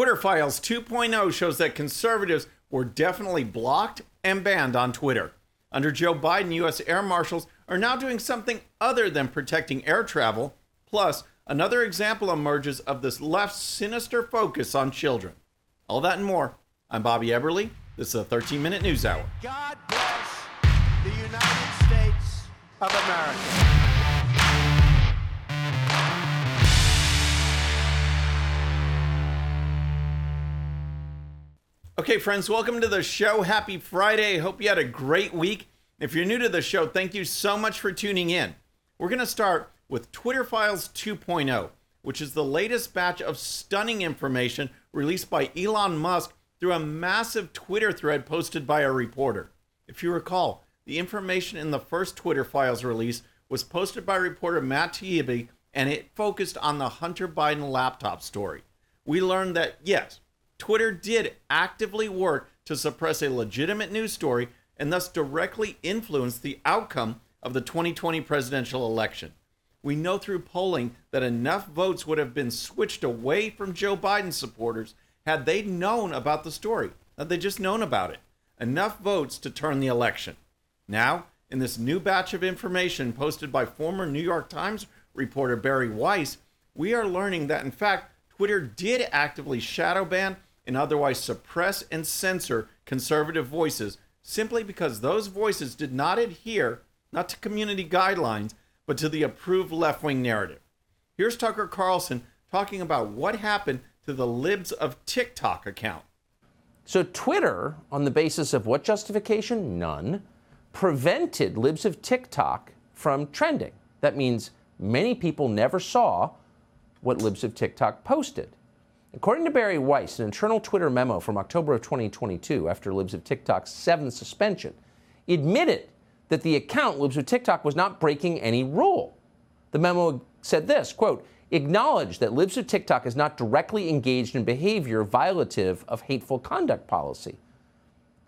Twitter Files 2.0 shows that conservatives were definitely blocked and banned on Twitter. Under Joe Biden, U.S. air marshals are now doing something other than protecting air travel. Plus, another example emerges of this left's sinister focus on children. All that and more. I'm Bobby Eberle. This is a 13 minute news hour. God bless the United States of America. Okay, friends, welcome to the show. Happy Friday. Hope you had a great week. If you're new to the show, thank you so much for tuning in. We're going to start with Twitter Files 2.0, which is the latest batch of stunning information released by Elon Musk through a massive Twitter thread posted by a reporter. If you recall, the information in the first Twitter Files release was posted by reporter Matt Taibbi and it focused on the Hunter Biden laptop story. We learned that, yes, Twitter did actively work to suppress a legitimate news story and thus directly influence the outcome of the 2020 presidential election. We know through polling that enough votes would have been switched away from Joe Biden supporters had they known about the story, had they just known about it. Enough votes to turn the election. Now, in this new batch of information posted by former New York Times reporter Bari Weiss, we are learning that in fact, Twitter did actively shadow ban and otherwise suppress and censor conservative voices simply because those voices did not adhere not to community guidelines, but to the approved left wing narrative. Here's Tucker Carlson talking about what happened to the Libs of TikTok account. So, Twitter, on the basis of what justification? None, prevented Libs of TikTok from trending. That means many people never saw what Libs of TikTok posted. According to Bari Weiss, an internal Twitter memo from October of 2022, after Libs of TikTok's seventh suspension, admitted that the account Libs of TikTok was not breaking any rule. The memo said this quote, acknowledge that Libs of TikTok is not directly engaged in behavior violative of hateful conduct policy.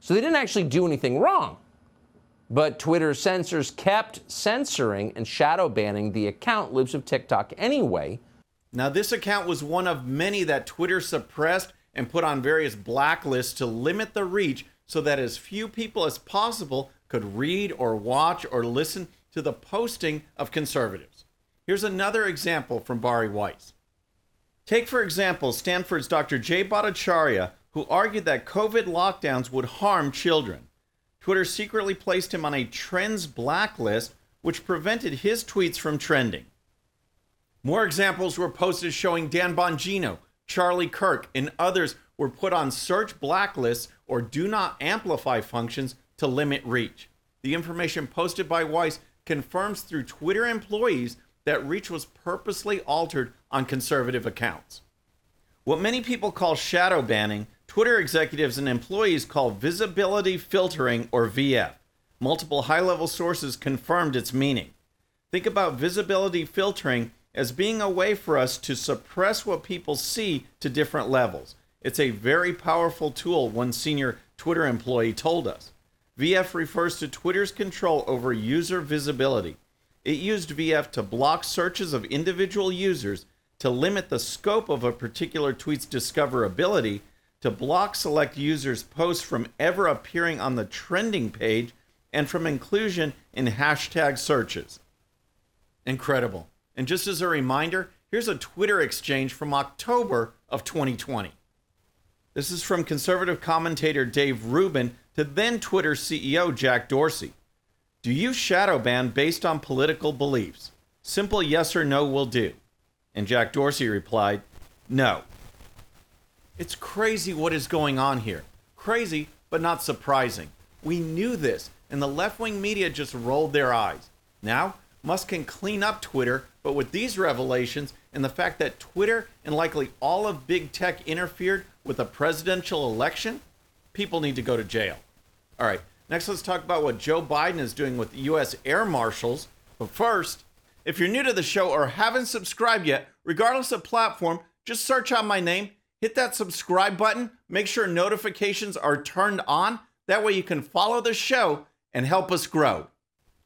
So they didn't actually do anything wrong. But Twitter censors kept censoring and shadow banning the account Libs of TikTok anyway now, this account was one of many that Twitter suppressed and put on various blacklists to limit the reach so that as few people as possible could read or watch or listen to the posting of conservatives. Here's another example from Bari Weiss. Take, for example, Stanford's Dr. Jay Bhattacharya, who argued that COVID lockdowns would harm children. Twitter secretly placed him on a trends blacklist, which prevented his tweets from trending. More examples were posted showing Dan Bongino, Charlie Kirk, and others were put on search blacklists or do not amplify functions to limit reach. The information posted by Weiss confirms through Twitter employees that reach was purposely altered on conservative accounts. What many people call shadow banning, Twitter executives and employees call visibility filtering or VF. Multiple high level sources confirmed its meaning. Think about visibility filtering as being a way for us to suppress what people see to different levels. It's a very powerful tool, one senior Twitter employee told us. VF refers to Twitter's control over user visibility. It used VF to block searches of individual users, to limit the scope of a particular tweet's discoverability, to block select users' posts from ever appearing on the trending page, and from inclusion in hashtag searches. Incredible. And just as a reminder, here's a Twitter exchange from October of 2020. This is from conservative commentator Dave Rubin to then Twitter CEO Jack Dorsey. Do you shadow ban based on political beliefs? Simple yes or no will do. And Jack Dorsey replied, No. It's crazy what is going on here. Crazy, but not surprising. We knew this, and the left wing media just rolled their eyes. Now, Musk can clean up Twitter but with these revelations and the fact that Twitter and likely all of big tech interfered with a presidential election, people need to go to jail. All right, next let's talk about what Joe Biden is doing with the U.S. air marshals. But first, if you're new to the show or haven't subscribed yet, regardless of platform, just search out my name, hit that subscribe button, make sure notifications are turned on. That way you can follow the show and help us grow.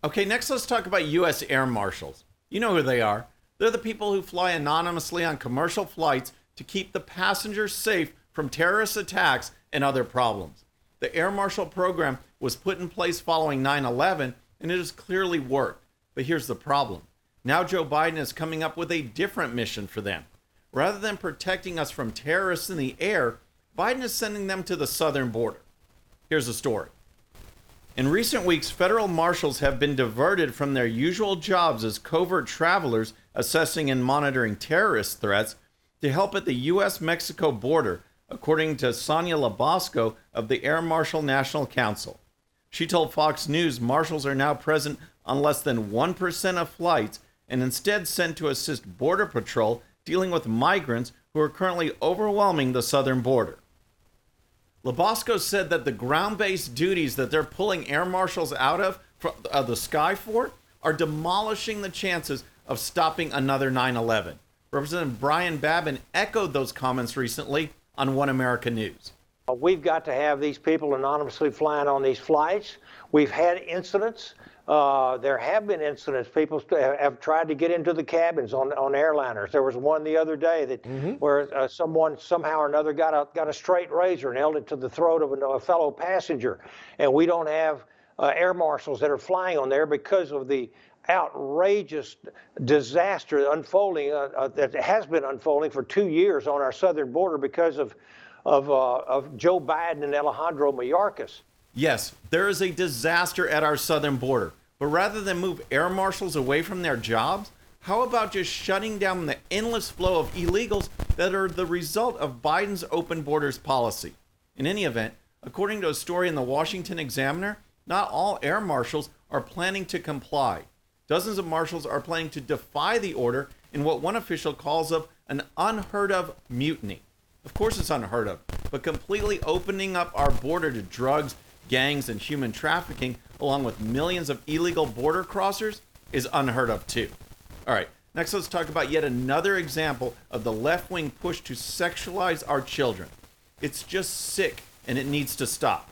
Okay, next let's talk about U.S. air marshals. You know who they are. They're the people who fly anonymously on commercial flights to keep the passengers safe from terrorist attacks and other problems. The Air Marshal program was put in place following 9 11, and it has clearly worked. But here's the problem now Joe Biden is coming up with a different mission for them. Rather than protecting us from terrorists in the air, Biden is sending them to the southern border. Here's the story. In recent weeks, federal marshals have been diverted from their usual jobs as covert travelers assessing and monitoring terrorist threats to help at the U.S. Mexico border, according to Sonia LaBosco of the Air Marshal National Council. She told Fox News marshals are now present on less than 1% of flights and instead sent to assist Border Patrol dealing with migrants who are currently overwhelming the southern border. LaBosco said that the ground based duties that they're pulling air marshals out of uh, the sky for are demolishing the chances of stopping another 9 11. Representative Brian Babin echoed those comments recently on One America News. We've got to have these people anonymously flying on these flights. We've had incidents uh, there have been incidents. People have tried to get into the cabins on, on airliners. There was one the other day that mm-hmm. where uh, someone somehow or another got a got a straight razor and held it to the throat of a, a fellow passenger. And we don't have uh, air marshals that are flying on there because of the outrageous disaster unfolding uh, uh, that has been unfolding for two years on our southern border because of of, uh, of Joe Biden and Alejandro Mayorkas. Yes, there is a disaster at our southern border. But rather than move air marshals away from their jobs, how about just shutting down the endless flow of illegals that are the result of Biden's open borders policy? In any event, according to a story in the Washington Examiner, not all air marshals are planning to comply. Dozens of marshals are planning to defy the order in what one official calls of an unheard of mutiny. Of course, it's unheard of, but completely opening up our border to drugs gangs, and human trafficking, along with millions of illegal border crossers, is unheard of too. All right, next let's talk about yet another example of the left wing push to sexualize our children. It's just sick and it needs to stop.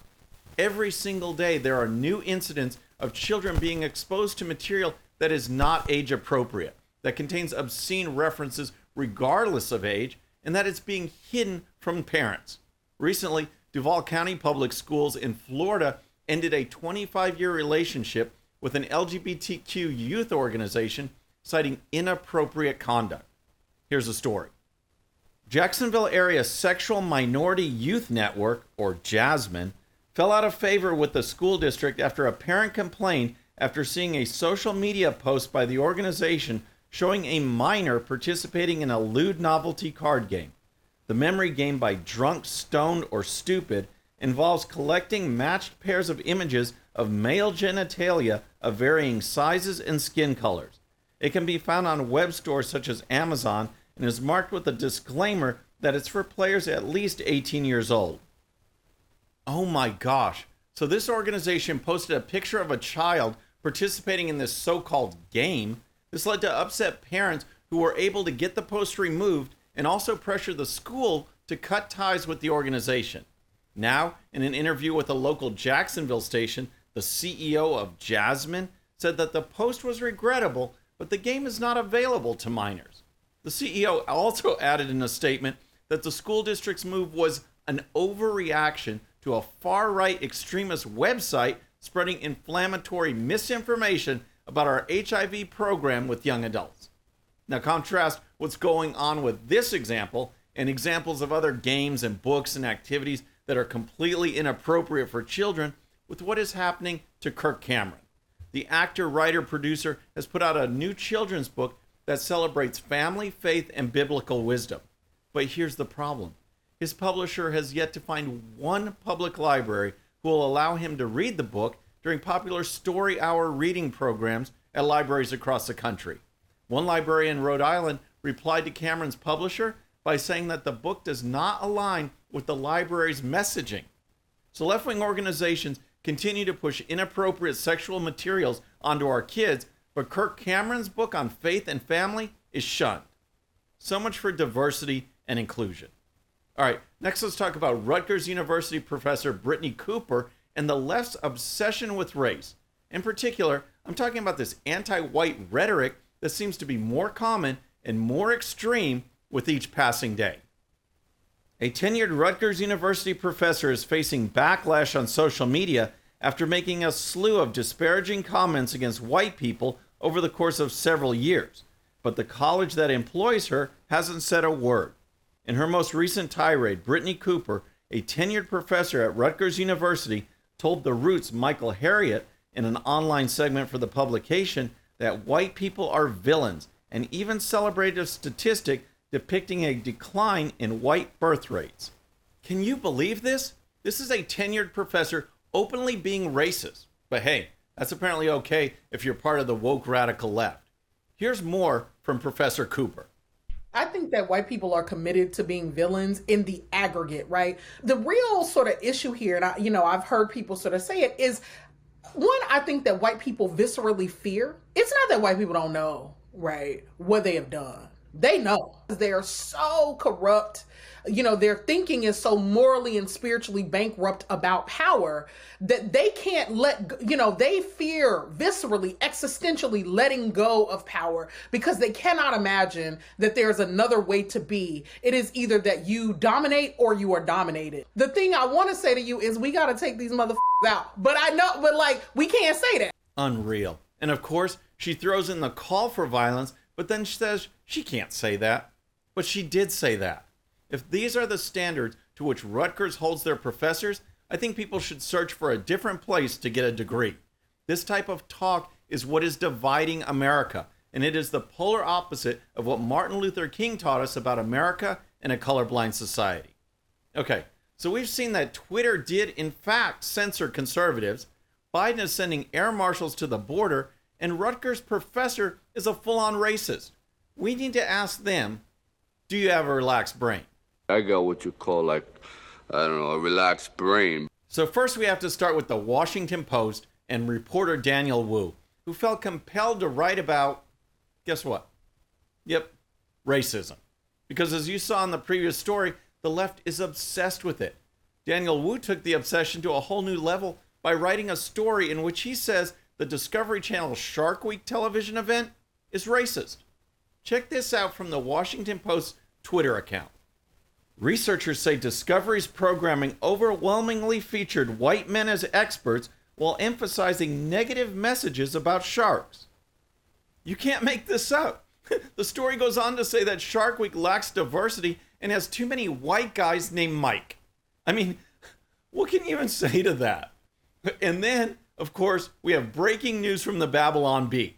Every single day, there are new incidents of children being exposed to material that is not age appropriate, that contains obscene references regardless of age, and that it's being hidden from parents. Recently, Duval County Public Schools in Florida ended a 25 year relationship with an LGBTQ youth organization citing inappropriate conduct. Here's the story Jacksonville Area Sexual Minority Youth Network, or JASMYN, fell out of favor with the school district after a parent complained after seeing a social media post by the organization showing a minor participating in a lewd novelty card game. The memory game by Drunk, Stoned, or Stupid involves collecting matched pairs of images of male genitalia of varying sizes and skin colors. It can be found on web stores such as Amazon and is marked with a disclaimer that it's for players at least 18 years old. Oh my gosh. So, this organization posted a picture of a child participating in this so called game. This led to upset parents who were able to get the post removed and also pressure the school to cut ties with the organization. Now, in an interview with a local Jacksonville station, the CEO of JASMYN said that the post was regrettable, but the game is not available to minors. The CEO also added in a statement that the school district's move was an overreaction to a far right extremist website spreading inflammatory misinformation about our HIV program with young adults. Now, contrast what's going on with this example and examples of other games and books and activities that are completely inappropriate for children with what is happening to Kirk Cameron. The actor, writer, producer has put out a new children's book that celebrates family, faith, and biblical wisdom. But here's the problem his publisher has yet to find one public library who will allow him to read the book during popular story hour reading programs at libraries across the country. One library in Rhode Island replied to Cameron's publisher by saying that the book does not align with the library's messaging. So left wing organizations continue to push inappropriate sexual materials onto our kids, but Kirk Cameron's book on faith and family is shunned. So much for diversity and inclusion. All right, next let's talk about Rutgers University professor Brittney Cooper and the left's obsession with race. In particular, I'm talking about this anti white rhetoric that seems to be more common and more extreme with each passing day. A tenured Rutgers University professor is facing backlash on social media after making a slew of disparaging comments against white people over the course of several years. But the college that employs her hasn't said a word. In her most recent tirade, Brittney Cooper, a tenured professor at Rutgers University, told The Root's Michael Harriot in an online segment for the publication that white people are villains and even celebrated a statistic depicting a decline in white birth rates. Can you believe this? This is a tenured professor openly being racist. But hey, that's apparently okay if you're part of the woke radical left. Here's more from Professor Cooper. I think that white people are committed to being villains in the aggregate, right? The real sort of issue here, and I, you know, I've heard people sort of say it, is one, I think that white people viscerally fear. It's not that white people don't know, right, what they have done. They know. They're so corrupt you know, their thinking is so morally and spiritually bankrupt about power that they can't let, you know, they fear viscerally, existentially letting go of power because they cannot imagine that there's another way to be. It is either that you dominate or you are dominated. The thing I want to say to you is we got to take these motherfuckers out. But I know, but like, we can't say that. Unreal. And of course, she throws in the call for violence, but then she says she can't say that. But she did say that. If these are the standards to which Rutgers holds their professors, I think people should search for a different place to get a degree. This type of talk is what is dividing America, and it is the polar opposite of what Martin Luther King taught us about America and a colorblind society. Okay, so we've seen that Twitter did, in fact, censor conservatives. Biden is sending air marshals to the border, and Rutgers' professor is a full on racist. We need to ask them do you have a relaxed brain? I got what you call like, I don't know, a relaxed brain. So first we have to start with the Washington Post and reporter Daniel Wu, who felt compelled to write about, guess what? Yep, racism. Because as you saw in the previous story, the left is obsessed with it. Daniel Wu took the obsession to a whole new level by writing a story in which he says the Discovery Channel Shark Week television event is racist. Check this out from the Washington Post Twitter account. Researchers say Discovery's programming overwhelmingly featured white men as experts while emphasizing negative messages about sharks. You can't make this up. the story goes on to say that Shark Week lacks diversity and has too many white guys named Mike. I mean, what can you even say to that? And then, of course, we have breaking news from the Babylon Bee.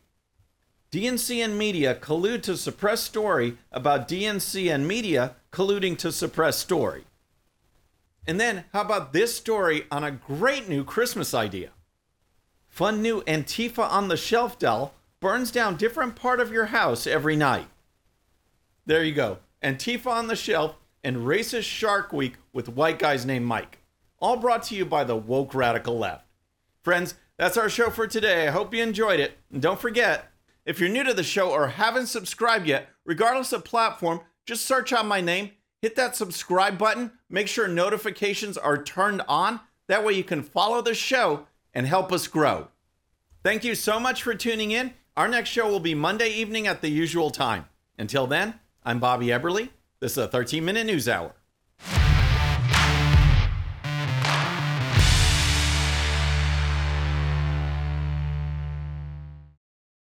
DNC and media collude to suppress story about DNC and media colluding to suppress story. And then, how about this story on a great new Christmas idea? Fun new Antifa on the shelf doll burns down different part of your house every night. There you go. Antifa on the shelf and racist Shark Week with white guys named Mike. All brought to you by the woke radical left. Friends, that's our show for today. I hope you enjoyed it. And don't forget, if you're new to the show or haven't subscribed yet, regardless of platform, just search out my name, hit that subscribe button, make sure notifications are turned on. That way you can follow the show and help us grow. Thank you so much for tuning in. Our next show will be Monday evening at the usual time. Until then, I'm Bobby Eberle. This is a 13 minute news hour.